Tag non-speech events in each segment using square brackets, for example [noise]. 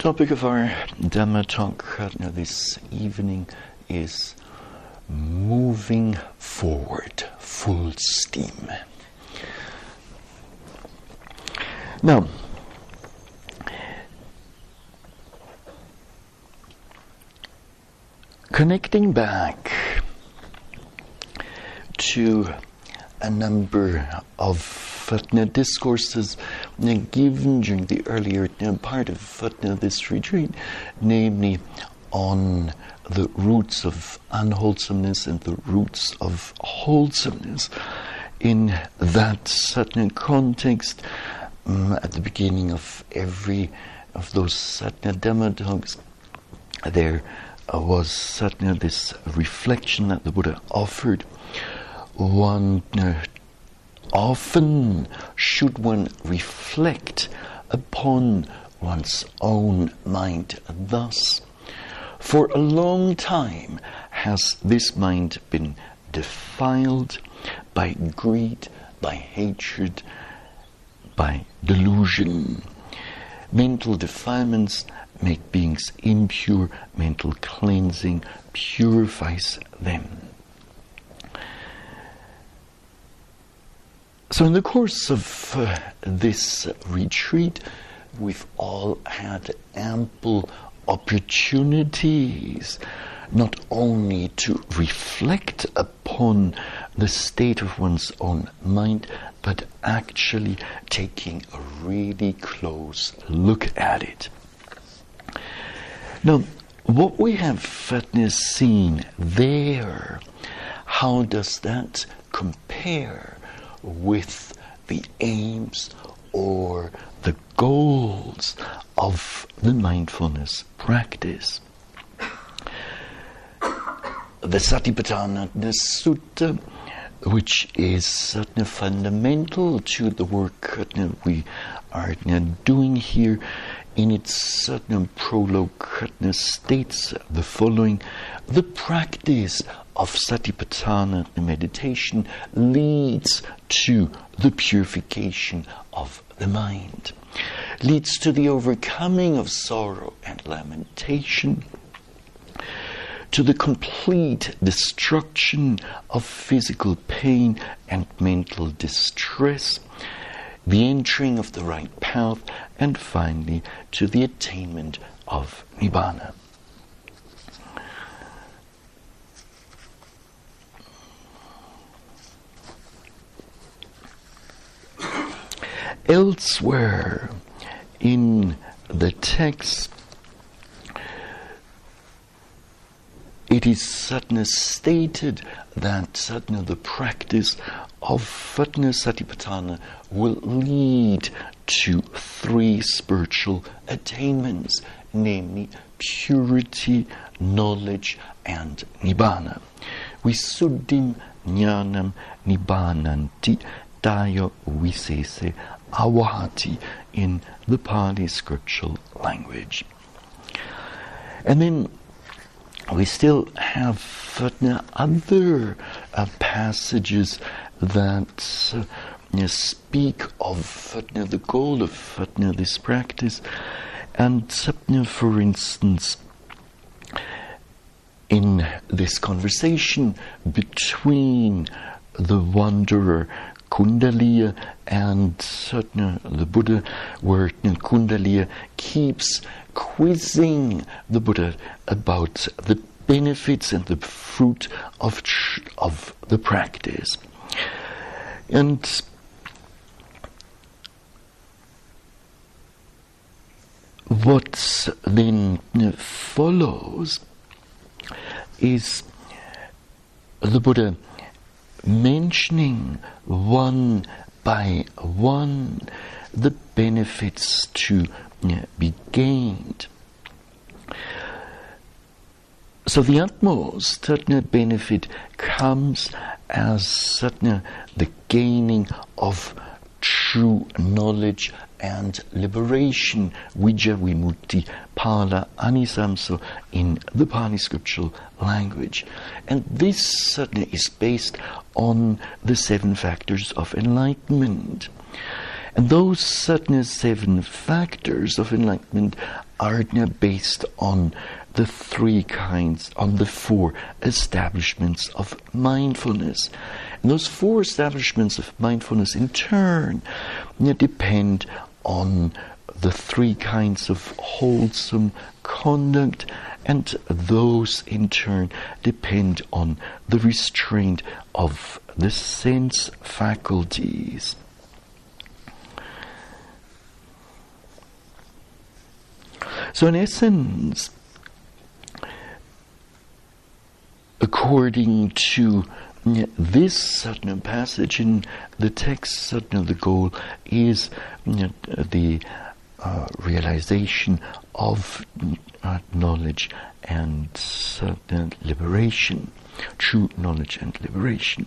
topic of our Dhamma talk uh, this evening is moving forward, full steam. Now, connecting back to a number of Fatna discourses given during the earlier part of Fatna this retreat, namely on the roots of unwholesomeness and the roots of wholesomeness. In that certain context, um, at the beginning of every of those Satna Dhamma talks, there uh, was certainly this reflection that the Buddha offered. One uh, often should one reflect upon one's own mind. Thus, for a long time has this mind been defiled by greed, by hatred, by delusion. Mental defilements make beings impure, mental cleansing purifies them. So, in the course of uh, this retreat, we've all had ample opportunities not only to reflect upon the state of one's own mind, but actually taking a really close look at it. Now, what we have seen there, how does that compare with the aims or the goals of the mindfulness practice. The Satipatthana Sutta, which is certainly fundamental to the work that we are doing here, in its certain prologue states the following The practice of satipatthana, meditation, leads to the purification of the mind, leads to the overcoming of sorrow and lamentation, to the complete destruction of physical pain and mental distress, the entering of the right path, and finally to the attainment of Nibbana. Elsewhere in the text, it is certainly stated that certainly the practice of Fatna Satipatthana will lead to three spiritual attainments, namely purity, knowledge, and nibbana. Visuddhim jnanam nibbánanti tayo visese awahati in the Pali scriptural language. And then we still have other uh, passages that uh, speak of the goal of uh, this practice. And for instance, in this conversation between the wanderer Kundaliya and the Buddha, where Kundaliya keeps quizzing the Buddha about the benefits and the fruit of, of the practice. And what then follows is the Buddha mentioning one by one the benefits to uh, be gained. So the utmost certain benefit comes as certain the gaining of true knowledge and liberation, Vijja Vimutti, Phala Anisamso in the Pali scriptural language. And this certainly is based on the seven factors of enlightenment. And those certain seven factors of enlightenment are based on the three kinds, on the four establishments of mindfulness. And those four establishments of mindfulness, in turn, depend on the three kinds of wholesome conduct, and those in turn depend on the restraint of the sense faculties. So, in essence, according to this certain passage in the text, certain the goal is the uh, realization of uh, knowledge and certain liberation, true knowledge and liberation.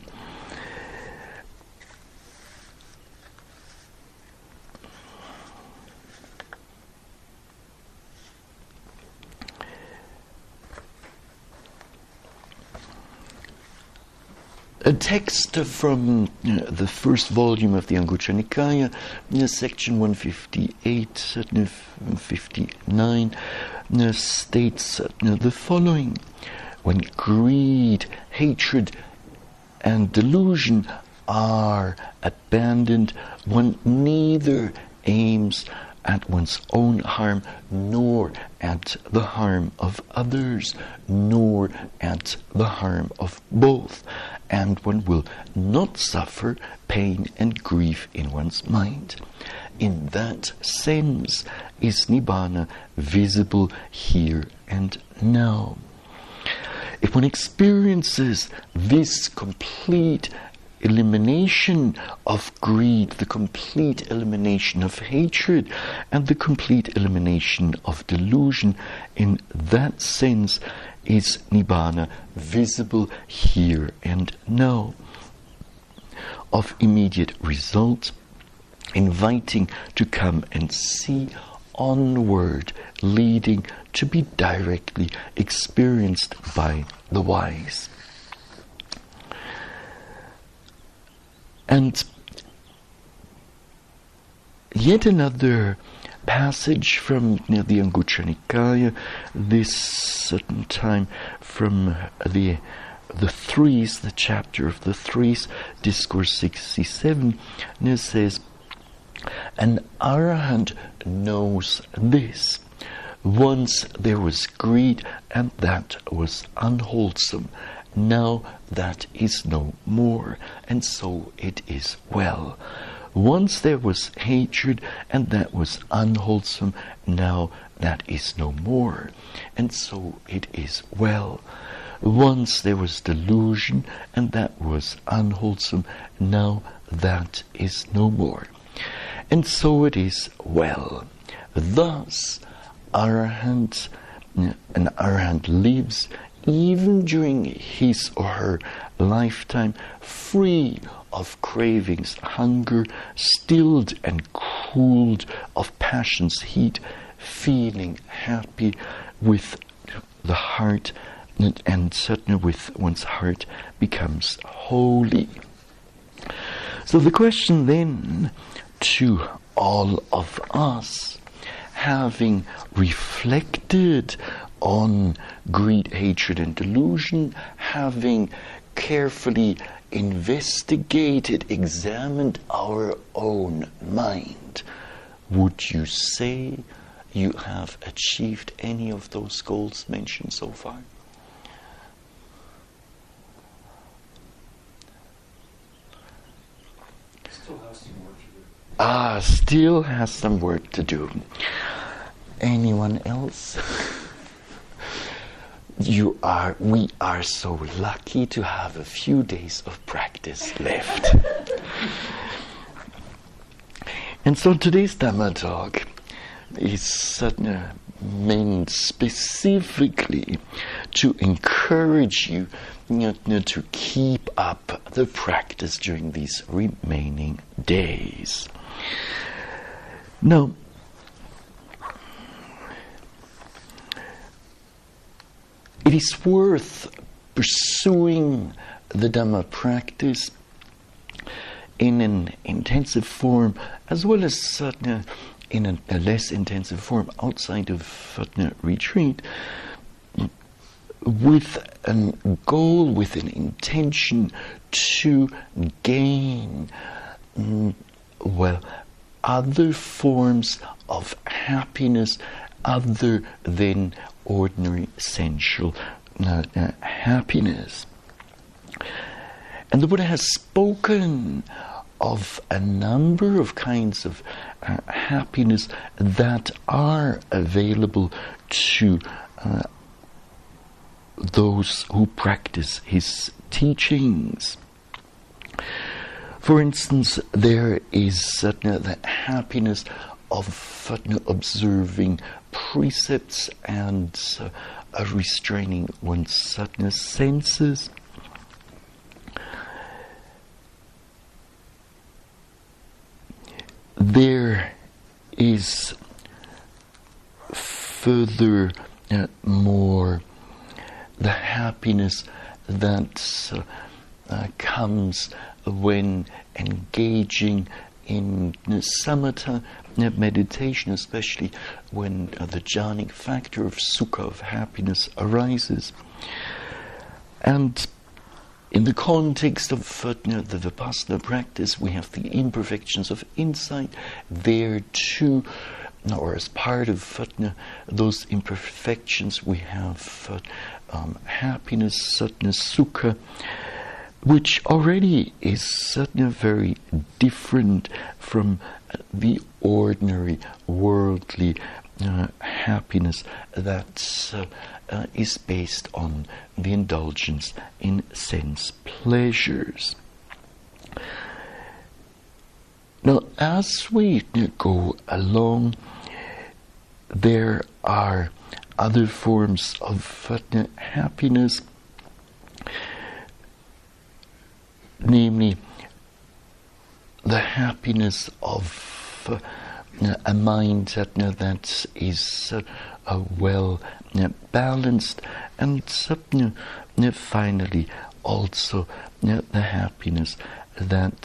A text from uh, the first volume of the Anguttara Nikaya, uh, section 158, uh, 59, uh, states the following. When greed, hatred, and delusion are abandoned, one neither aims at one's own harm, nor at the harm of others, nor at the harm of both and one will not suffer pain and grief in one's mind. In that sense is Nibbana visible here and now. If one experiences this complete elimination of greed, the complete elimination of hatred, and the complete elimination of delusion, in that sense, is Nibbana visible here and now. Of immediate result, inviting to come and see onward, leading to be directly experienced by the wise. And yet another passage from know, the Anguttara Nikaya, this certain time from the the threes, the chapter of the threes, discourse 67, and it says, An arahant knows this. Once there was greed, and that was unwholesome. Now that is no more, and so it is well. Once there was hatred, and that was unwholesome. Now that is no more, and so it is well. Once there was delusion, and that was unwholesome. Now that is no more, and so it is well. Thus, Arahant, an Arahant lives even during his or her lifetime free of cravings, hunger, stilled and cooled of passion's heat, feeling happy with the heart, and, and certainly with one's heart becomes holy. So the question then to all of us, having reflected on greed, hatred, and delusion, having carefully investigated, examined our own mind, would you say you have achieved any of those goals mentioned so far? Still has some work to do. Ah, still has some work to do. Anyone else? [laughs] you are we are so lucky to have a few days of practice left. And so today's dhamma talk is uh, meant specifically to encourage you, you know, to keep up the practice during these remaining days. Now it is worth pursuing the Dhamma practice in an intensive form as well as uh, in a, a, less intensive form outside of uh, retreat with a goal, with an intention to gain, mm, well, other forms of happiness other than ordinary sensual uh, uh, happiness. And the Buddha has spoken of a number of kinds of uh, happiness that are available to uh, those who practice his teachings. For instance, there is uh, the happiness of uh, observing precepts and uh, restraining one's uh, senses. There is further uh, more the happiness that uh, comes when engaging in samatha meditation, especially when uh, the jhanic factor of sukha, of happiness, arises. And in the context of uh, you know, the Vipassana practice, we have the imperfections of insight. There too, or as part of uh, those imperfections, we have uh, um, happiness, sukha which already is certainly very different from the ordinary worldly uh, happiness that uh, uh, is based on the indulgence in sense pleasures. Now, as we go along, there are other forms of uh, happiness namely the happiness of uh, a mind that, uh, that is uh, well balanced, and finally also the happiness that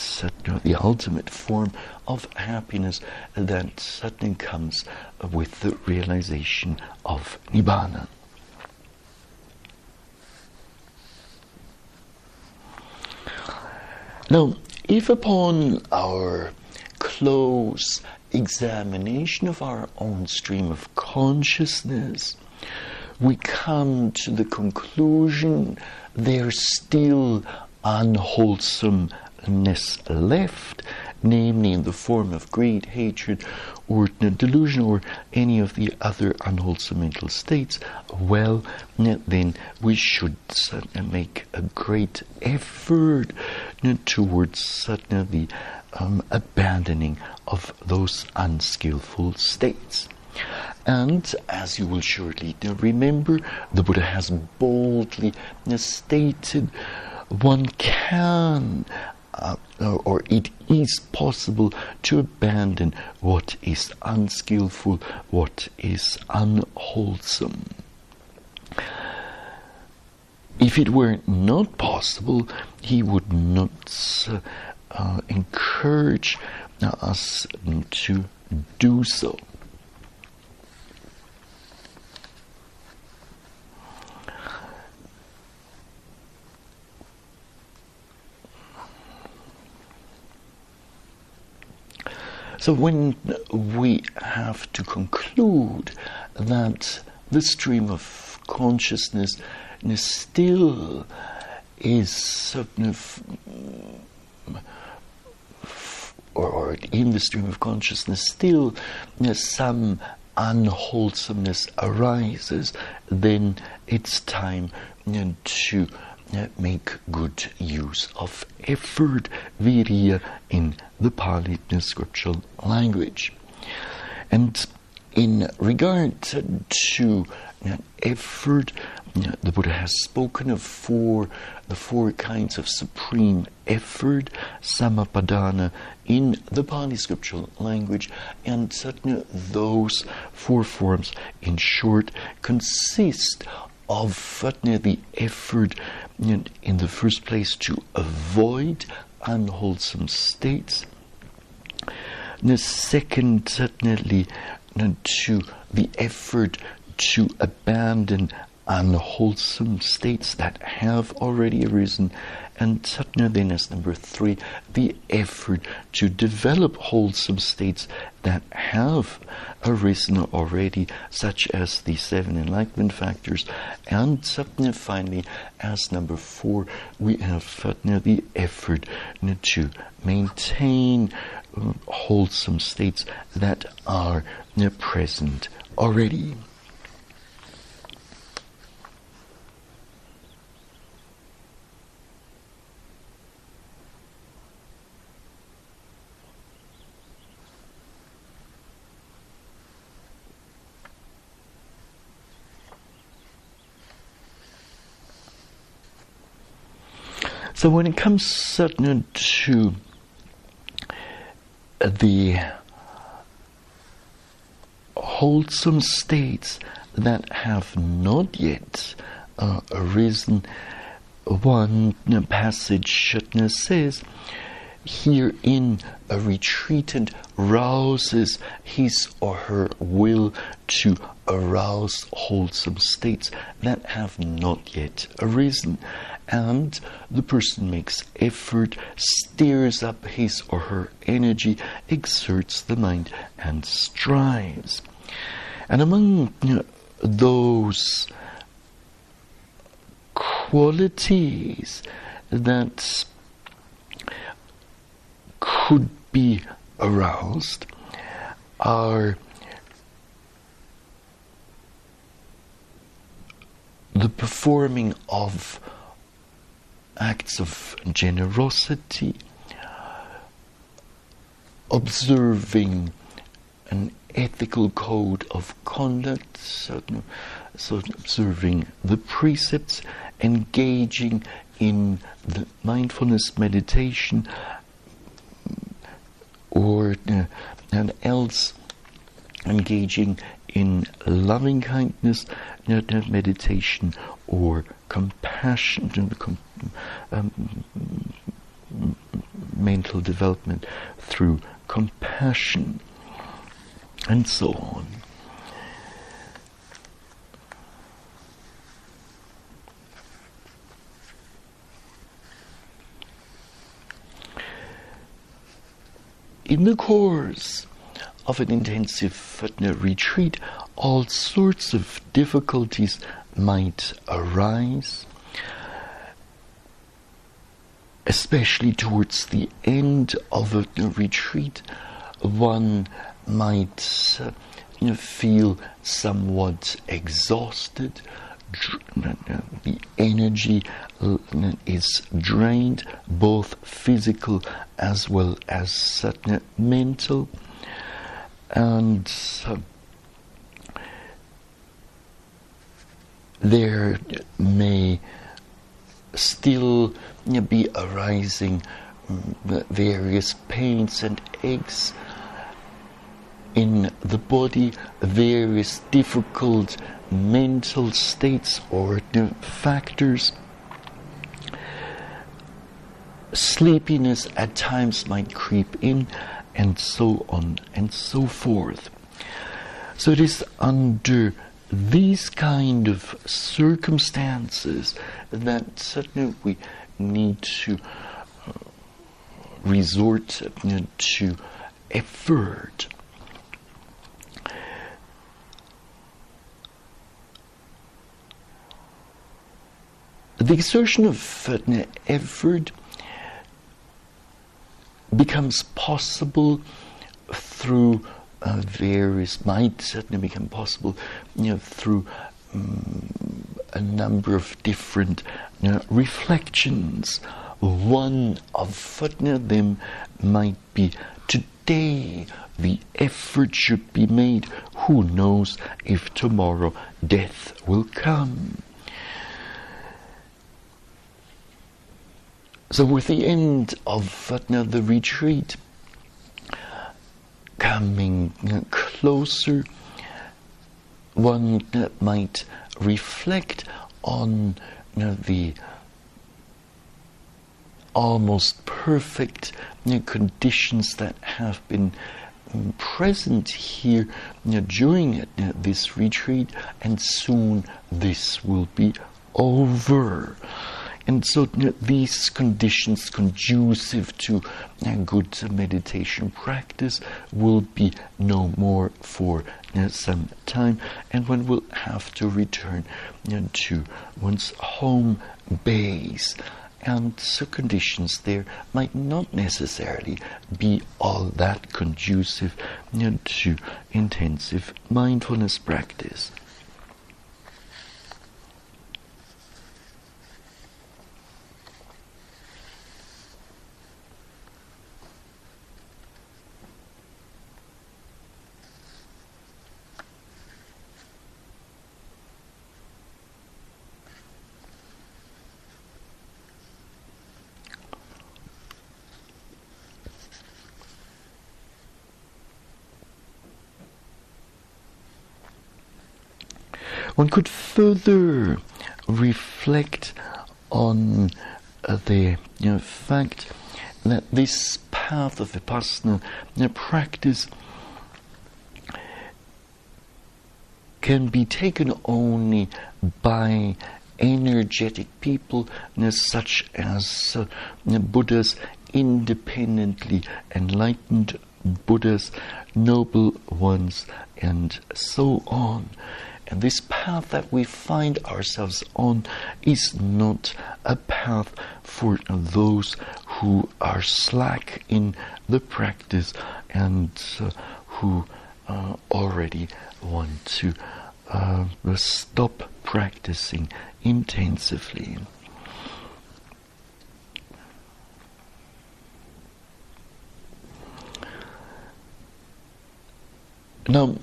the ultimate form of happiness that certainly comes with the realization of nibbana. Now, if upon our close examination of our own stream of consciousness, we come to the conclusion there's still unwholesomeness left, namely in the form of greed, hatred, or delusion, or any of the other unwholesome mental states, well, then we should make a great effort towards the um, abandoning of those unskillful states. And as you will surely remember, the Buddha has boldly stated one can uh, or it is possible to abandon what is unskillful, what is unwholesome. If it were not possible, he would not uh, uh, encourage us to do so. So when we have to conclude that the stream of consciousness still is certain or, or in the stream of consciousness still some unwholesomeness arises, then it's time to uh, make good use of effort, virya, in the Pali scriptural language. And in regard to uh, effort, uh, the Buddha has spoken of four, the four kinds of supreme effort, sammappadhana, in the Pali scriptural language, and those four forms, in short, consist of the effort in, the first place to avoid unwholesome states. The second, certainly, to the effort to abandon unwholesome states that have already arisen. And Satna then as number three, the effort to develop wholesome states that have arisen already, such as the seven enlightenment factors. And Satna finally, as number four, we have Satna, the effort to maintain uh, wholesome states that are uh, present already. So when it comes certainly to the wholesome states that have not yet uh, arisen, one passage says, Herein a retreatant rouses his or her will to arouse wholesome states that have not yet arisen and the person makes effort, stirs up his or her energy, exerts the mind, and strives. And among those qualities that could be aroused are the performing of acts of generosity, observing an ethical code of conduct, certain, certain observing the precepts, engaging in the mindfulness meditation, or uh, and else engaging in loving kindness, meditation, or compassion, um, mental development through compassion, and so on. In the course of an intensive retreat, all sorts of difficulties might arise, especially towards the end of a, retreat. One might uh, feel somewhat exhausted. The energy is drained, both physical as well as mental, and uh, there may still be arising mm, various pains and aches in the body, various difficult mental states or factors. Sleepiness at times might creep in, and so on and so forth. So it is under these kind of circumstances that certainly we need to uh, resort uh, to effort. The exertion of effort becomes possible through uh, various might certainly become possible, you know, through um, a number of different you know, reflections. One of them might be today the effort should be made. Who knows if tomorrow death will come? So, with the end of the retreat, coming closer, one might reflect on you know, the almost perfect you know, conditions that have been present here during this retreat, and soon this will be over. And so you know, these conditions conducive to good meditation practice will be no more for some time, and one will have to return to one's home base. And so conditions there might not necessarily be all that conducive you know, to intensive mindfulness practice. One could further reflect on uh, the you know, fact that this path of vipassana you know, practice can be taken only by energetic people you know, such as uh, Buddhas, independently enlightened Buddhas, noble ones, and so on. And this path that we find ourselves on is not a path for those who are slack in the practice and uh, who uh, already want to uh, stop practicing intensively. Now,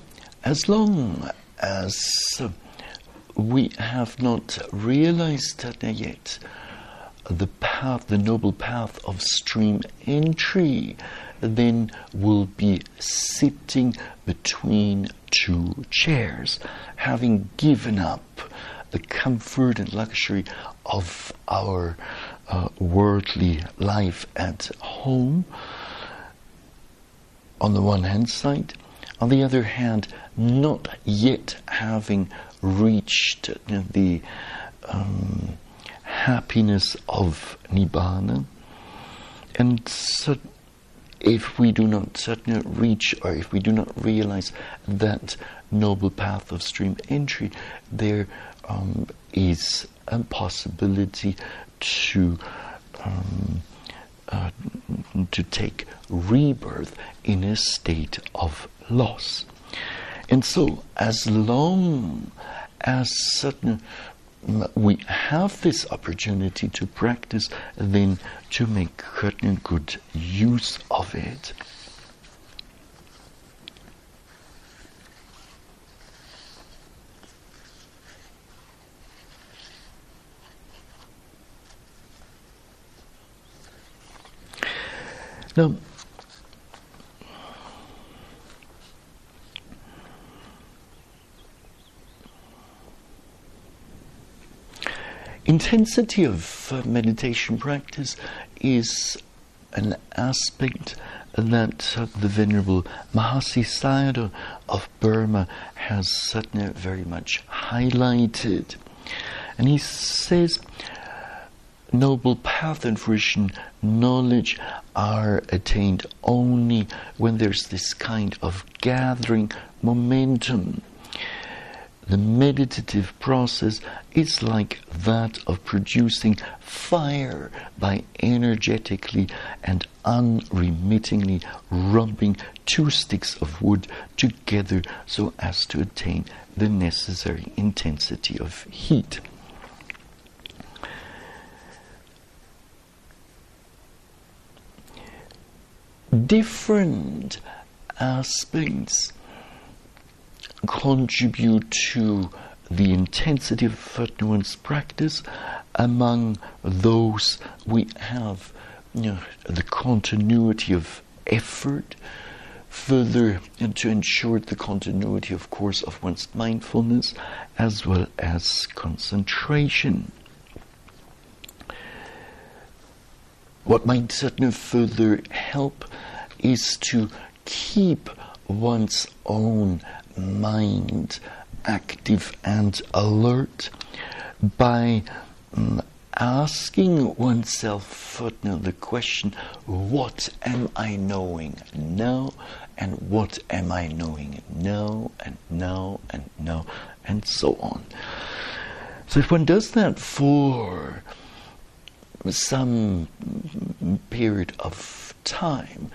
as long as we have not realized yet. The path, the noble path of stream entry, then we'll be sitting between two chairs, having given up the comfort and luxury of our uh, worldly life at home, on the one hand side, on the other hand, not yet having reached the um, happiness of Nibbana. And so if we do not certainly reach or if we do not realize that noble path of stream entry, there um, is a possibility to um, uh, to take rebirth in a state of loss. And so, as long as certain we have this opportunity to practice, then to make certain good use of it. Now, intensity of uh, meditation practice is an aspect that uh, the Venerable Mahasi Sayadaw of Burma has certainly very much highlighted. And he says, noble path and fruition knowledge are attained only when there's this kind of gathering momentum the meditative process is like that of producing fire by energetically and unremittingly rubbing two sticks of wood together so as to attain the necessary intensity of heat. Different aspects contribute to the intensity of nuance practice. Among those, we have you know, the continuity of effort, further to ensure the continuity, of course, of one's mindfulness as well as concentration. what might certainly further help is to keep one's own mind active and alert by um, asking oneself the question, what am I knowing now? And what am I knowing now and now and now and so on. So if one does that for some period of time,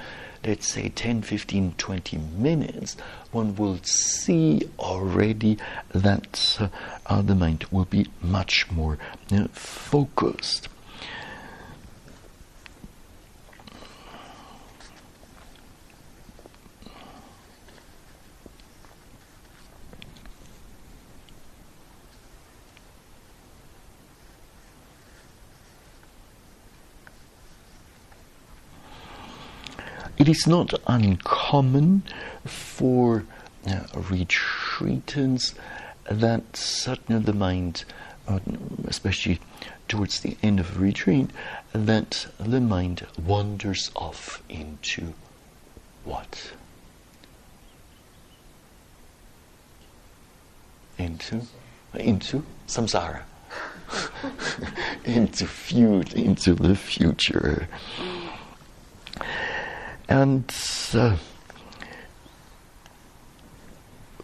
let's say 10, 15, 20 minutes, one will see already that uh, the mind will be much more uh, focused. Is not uncommon for uh, retreatants that suddenly the mind, uh, especially towards the end of retreat, that the mind wanders off into what? Into into samsara. [laughs] into fut- into the future. And uh,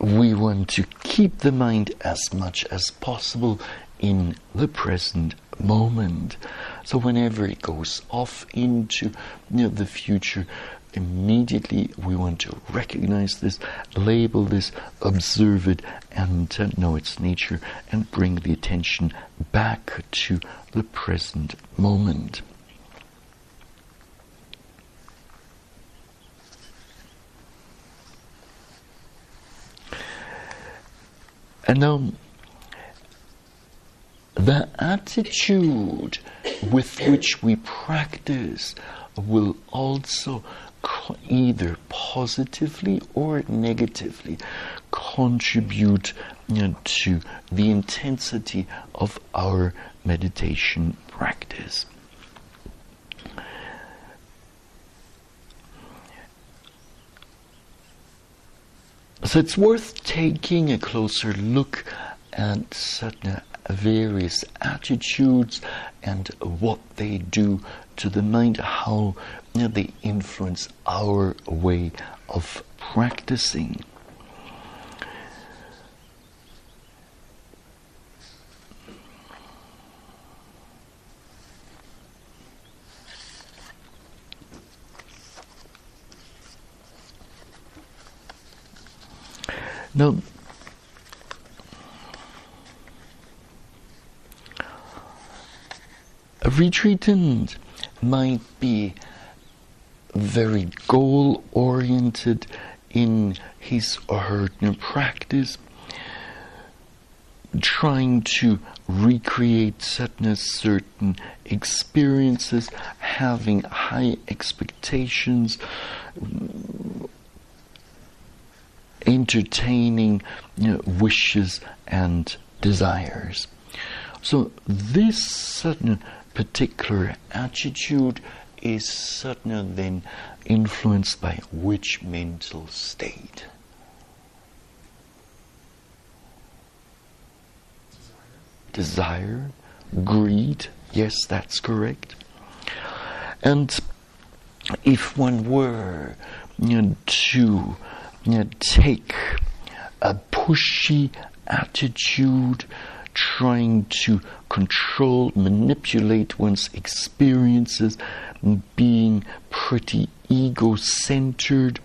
we want to keep the mind as much as possible in the present moment. So whenever it goes off into you know, the future, immediately we want to recognize this, label this, observe it, and uh, know its nature, and bring the attention back to the present moment. And um, the attitude with which we practice will also either positively or negatively contribute to the intensity of our meditation practice. So it's worth taking a closer look at certain various attitudes and what they do to the mind, how they influence our way of practicing. Now, a retreatant might be very goal oriented in his or her new practice, trying to recreate certain, certain experiences, having high expectations, entertaining you know, wishes and desires. So this certain particular attitude is certainly then influenced by which mental state? Desire, greed, yes, that's correct. And if one were you know, to you know, take a pushy attitude, trying to control, manipulate one's experiences, being pretty ego centered,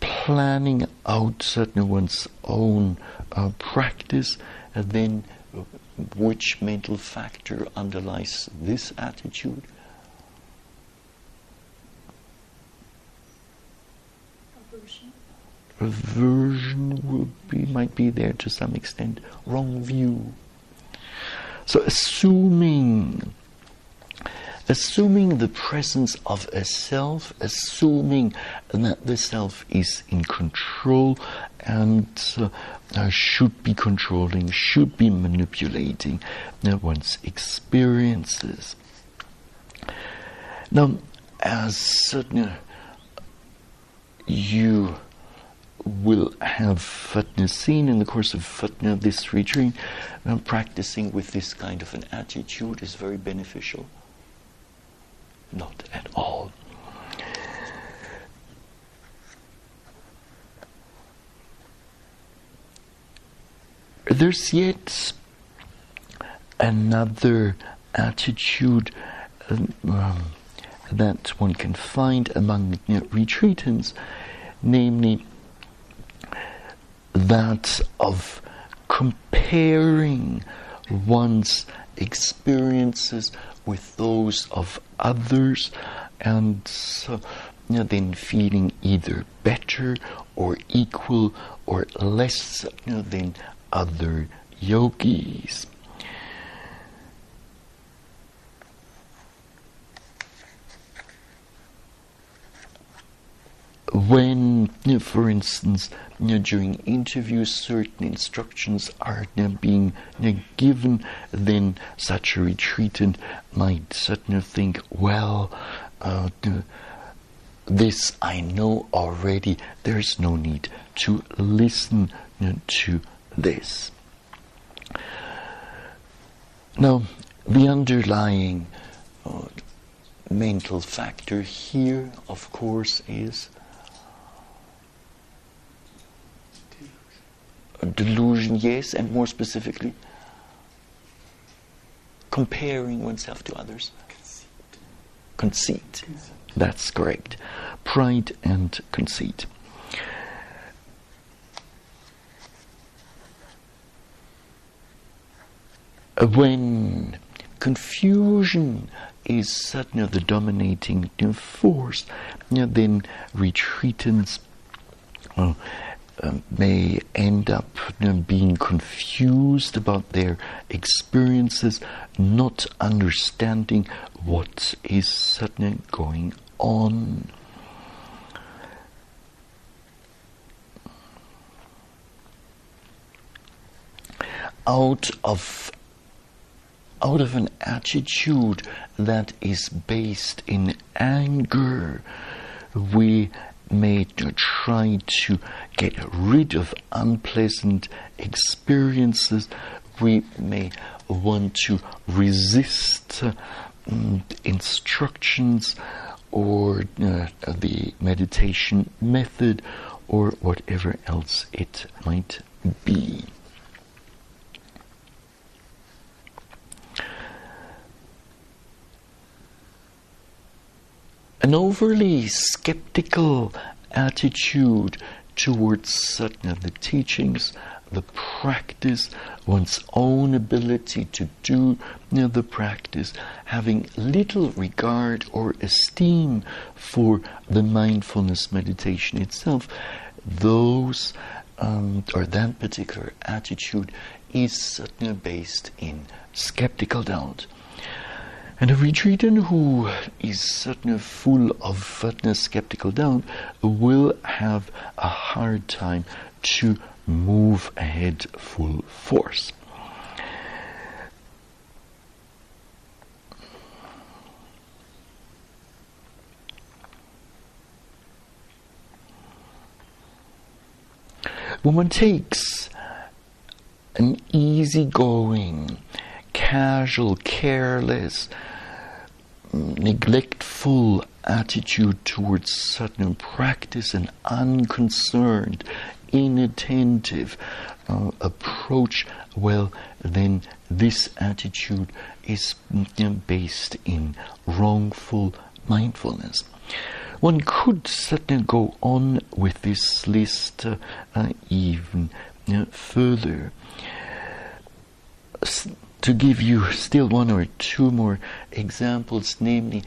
planning out certain one's own uh, practice, and then which mental factor underlies this attitude? Aversion will be might be there to some extent. Wrong view. So assuming assuming the presence of a self assuming that the self is in control and uh, uh, should be controlling should be manipulating uh, one's experiences. Now, as uh, you will have uh, seen in the course of uh, this retreat, uh, practicing with this kind of an attitude is very beneficial. Not at all. There's yet another attitude um, that one can find among retreatants, namely that of comparing one's experiences with those of others and you know, then feeling either better or equal or less you know, than other yogis. When, for instance, during interviews, certain instructions are being given, then such a retreatant might certainly think, well, uh, this I know already, there's no need to listen to this. Now, the underlying uh, mental factor here, of course, is delusion, yes, and more specifically, comparing oneself to others. Conceit. conceit. That's correct. Pride and conceit. when confusion is suddenly the dominating force, then retreatants uh, uh, may end up being confused about their experiences, not understanding what is suddenly going on. Out of out of an attitude that is based in anger, we may try to get rid of unpleasant experiences. We may want to resist uh, instructions or uh, the meditation method or whatever else it might be. An overly skeptical attitude towards certain of the teachings, the practice, one's own ability to do you know, the practice, having little regard or esteem for the mindfulness meditation itself, those um, or that particular attitude is certainly based in skeptical doubt. And a retreatant who is certainly full of fatness, skeptical doubt, will have a hard time to move ahead full force. When one takes an easygoing, casual, careless, neglectful attitude towards certain practice and unconcerned, inattentive uh, approach, well, then this attitude is based in wrongful mindfulness. One could certainly go on with this list uh, uh, even further to give you still one or two more examples, namely,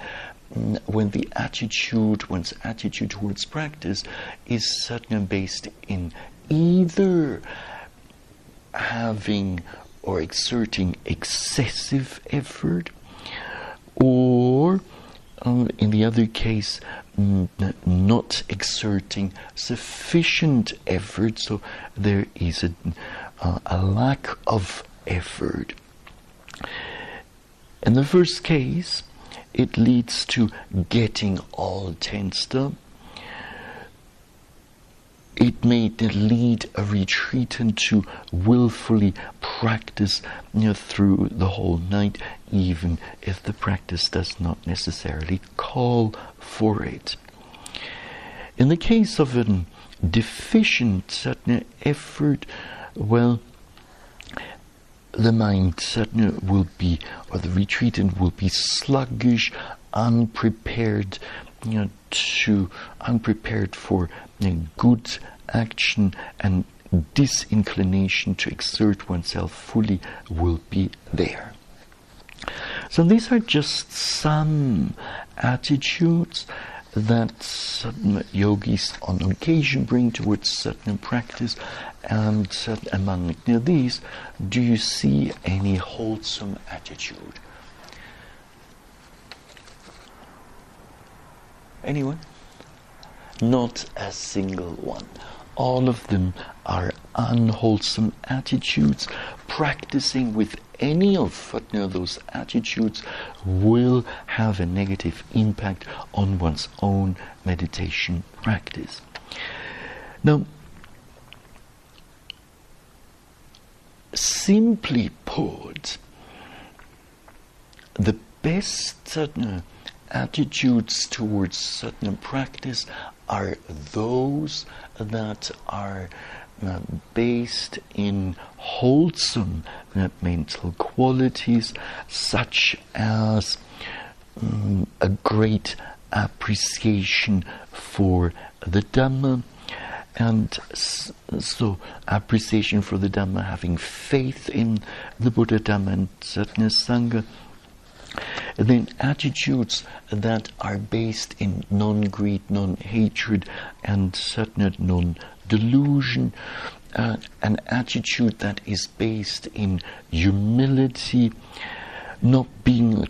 mm, when the attitude, one's attitude towards practice is certainly based in either having or exerting excessive effort, or um, in the other case, mm, not exerting sufficient effort, so there is a, uh, a lack of effort. In the first case, it leads to getting all tensed up. It may lead a retreatant to willfully practice you know, through the whole night, even if the practice does not necessarily call for it. In the case of a deficient certain effort, well, the mind certainly will be, or the retreatant will be sluggish, unprepared, you know, to unprepared for you know, good action and disinclination to exert oneself fully will be there. So these are just some attitudes that certain yogis on occasion bring towards certain practice and among these do you see any wholesome attitude? Anyone? Not a single one. All of them are unwholesome attitudes. Practicing with any of you those attitudes will have a negative impact on one's own meditation practice. Now, simply put, the best attitudes towards certain practice are those that are uh, based in wholesome uh, mental qualities, such as um, a great appreciation for the Dhamma, and so appreciation for the Dhamma, having faith in the Buddha Dhamma and Sangha and then attitudes that are based in non greed, non hatred, and certainly non delusion. Uh, an attitude that is based in humility, not being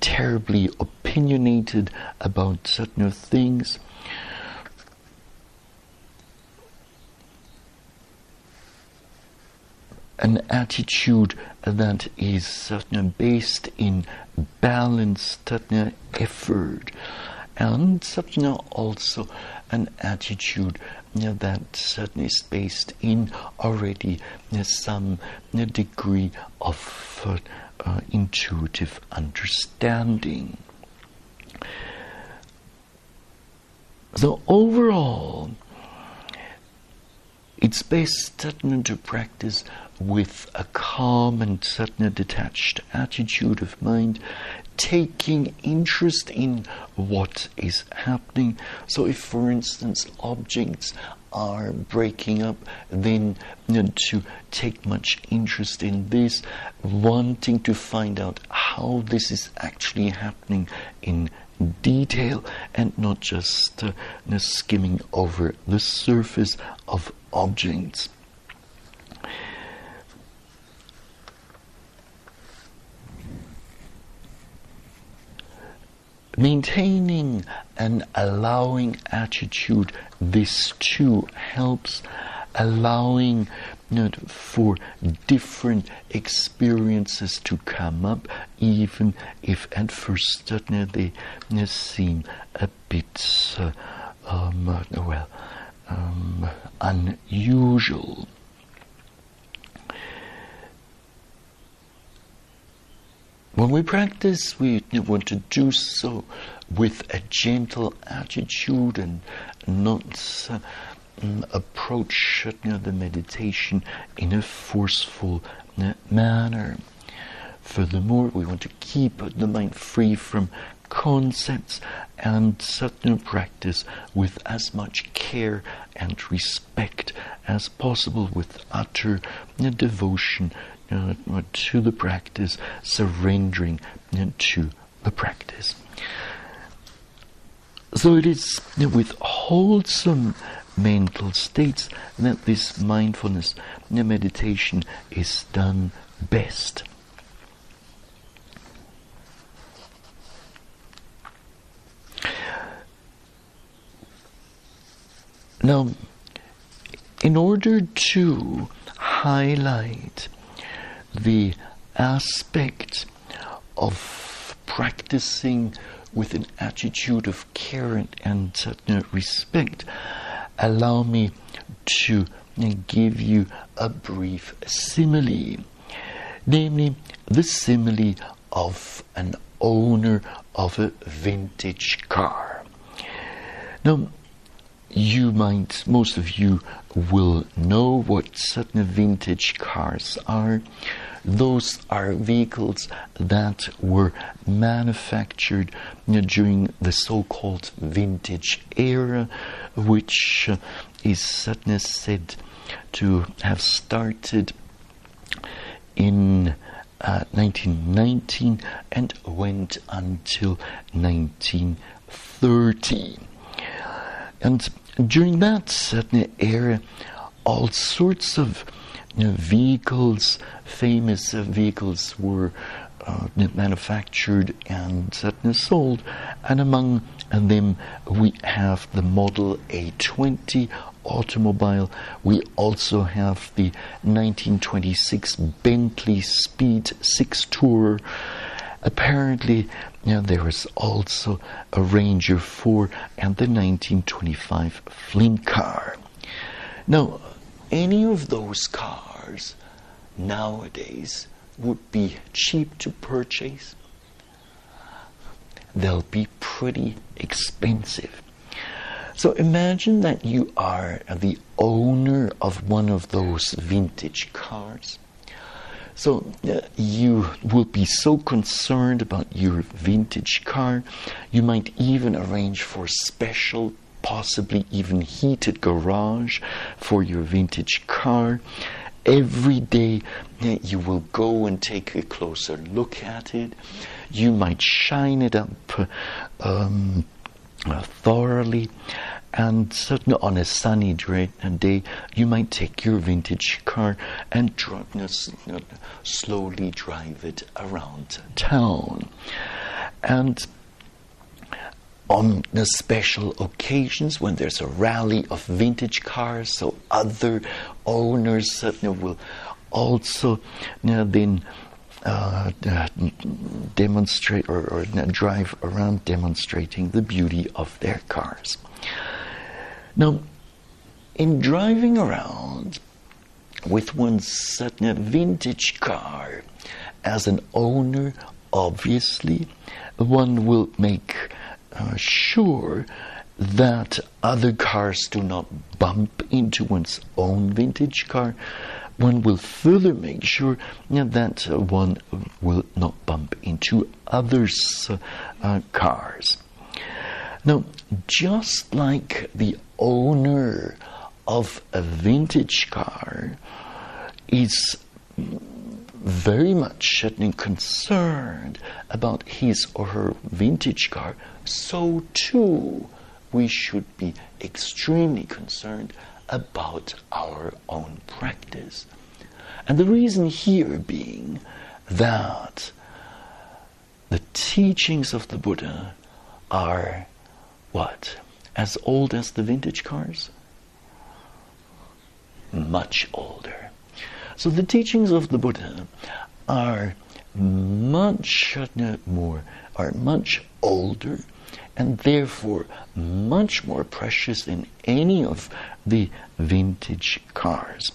terribly opinionated about certain things. An attitude that is certainly based in balanced effort and certainly also an attitude that certainly is based in already some degree of uh, intuitive understanding. So overall, it's best certainly to practice with a calm and certain detached attitude of mind, taking interest in what is happening. So, if, for instance, objects are breaking up, then you know, to take much interest in this, wanting to find out how this is actually happening in detail and not just uh, skimming over the surface of objects. Maintaining an allowing attitude, this too helps allowing you know, for different experiences to come up, even if at first they seem a bit, uh, um, well, um, unusual. When we practice, we want to do so with a gentle attitude and not uh, approach you know, the meditation in a forceful uh, manner. Furthermore, we want to keep the mind free from concepts and certain practice with as much care and respect as possible, with utter uh, devotion uh, to the practice, surrendering to the practice. So it is with wholesome mental states that this mindfulness meditation is done best. Now, in order to highlight the aspect of practicing with an attitude of care and, respect, allow me to give you a brief simile, namely the simile of an owner of a vintage car. Now, you might, most of you will know what certain vintage cars are. Those are vehicles that were manufactured during the so called vintage era, which uh, is certainly said to have started in uh, 1919 and went until 1930. And during that certain era, all sorts of you know, vehicles, famous vehicles, were uh, manufactured and certainly sold, and among them we have the Model A20 automobile. We also have the 1926 Bentley Speed 6 Tourer. Apparently, you know, there is also a Ranger 4 and the 1925 Flint car. Now, any of those cars nowadays would be cheap to purchase. They'll be pretty expensive. So imagine that you are the owner of one of those vintage cars. So uh, you will be so concerned about your vintage car, you might even arrange for special possibly even heated garage for your vintage car. Every day you will go and take a closer look at it. You might shine it up um, uh, thoroughly. And certainly on a sunny day, you might take your vintage car and slowly drive it around town. And on the special occasions when there's a rally of vintage cars, so other owners certainly will also you know, then uh, uh, demonstrate or, or uh, drive around demonstrating the beauty of their cars. Now, in driving around with one's certain vintage car, as an owner, obviously, one will make uh, sure that other cars do not bump into one's own vintage car. One will further make sure that uh, one will not bump into others' uh, cars. Now, just like the owner of a vintage car is very much concerned about his or her vintage car, so too we should be extremely concerned about our own practice. And the reason here being that the teachings of the Buddha are what? As old as the vintage cars? Much older. So the teachings of the Buddha are much more, are much older, and therefore much more precious than any of the vintage cars.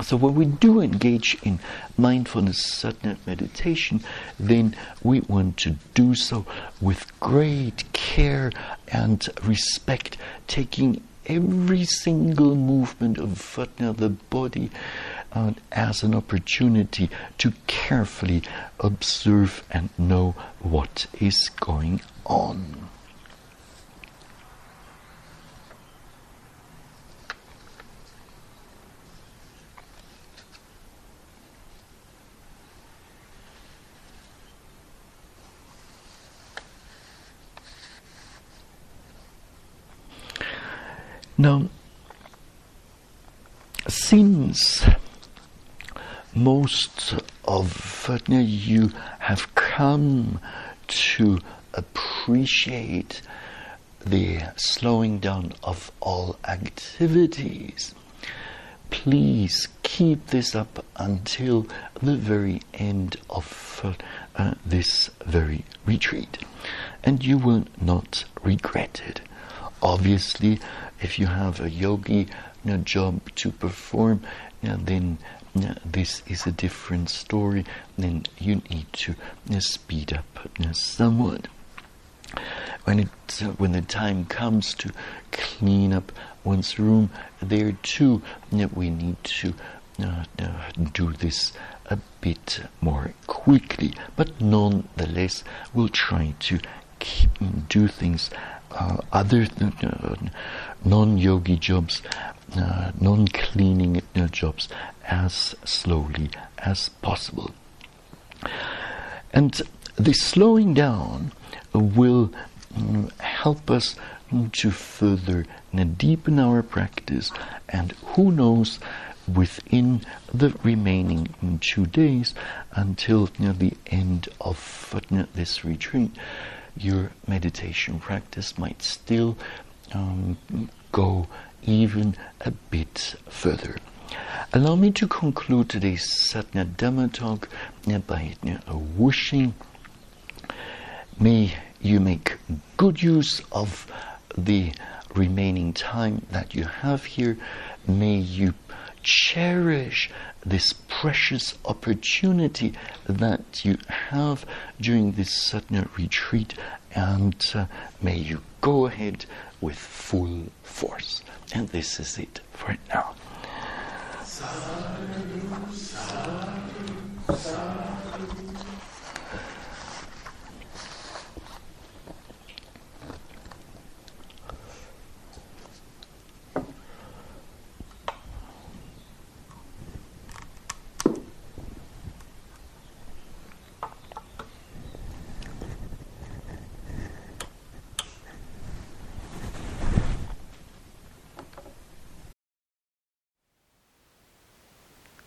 So when we do engage in mindfulness sadhana meditation, then we want to do so with great care and respect, taking every single movement of sadhana, the body, uh, as an opportunity to carefully observe and know what is going on. Now, since most of you have come to appreciate the slowing down of all activities, please keep this up until the very end of uh, this very retreat, and you will not regret it. Obviously, if you have a yogi you know, job to perform, you know, then this is a different story. Then you need to speed up somewhat when it uh, when the time comes to clean up one's room, there too we need to uh, uh, do this a bit more quickly. But nonetheless, we'll try to keep, do things uh, other uh, non-yogi jobs, uh, non-cleaning jobs as slowly as possible. And the slowing down will mm, help us to further deepen our practice and who knows within the remaining two days until the end of this retreat your meditation practice might still um, go even a bit further. Allow me to conclude today's Satya Dhamma talk by wishing May you make good use of the remaining time that you have here. May you cherish this precious opportunity that you have during this sudden retreat and uh, may you go ahead with full force. And this is it for now. Sadhu, sadhu, sadhu.